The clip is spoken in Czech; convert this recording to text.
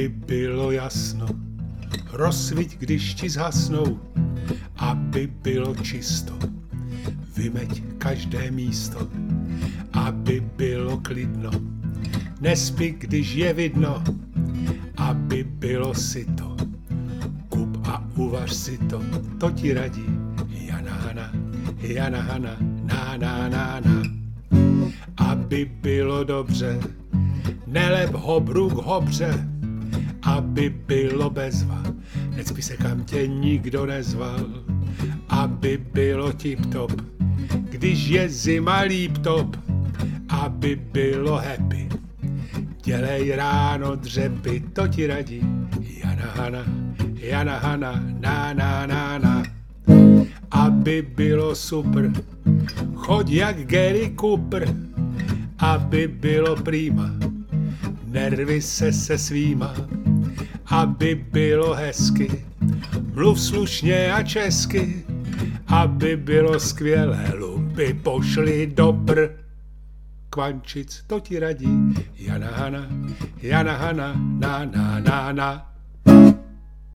aby bylo jasno. Rozsviť, když ti zhasnou, aby bylo čisto. Vymeď každé místo, aby bylo klidno. Nespí, když je vidno, aby bylo syto. Kup a uvař si to, to ti radí Jana Hana, Jana Hana, na na na na. Aby bylo dobře, nelep hobru k hobře, aby bylo bezva, necpi se kam tě nikdo nezval, aby bylo tip-top, když je zima líp-top, aby bylo happy. Dělej ráno dřepy, to ti radí. Jana Hana, Jana Hana, na na na na. Aby bylo super, choď jak Gary Cooper, aby bylo prýma, nervy se se svýma, aby bylo hezky, mluv slušně a česky, aby bylo skvělé, lumpy pošli do pr. Kvančic, to ti radí Jana Hana, Jana Hana, na na na na.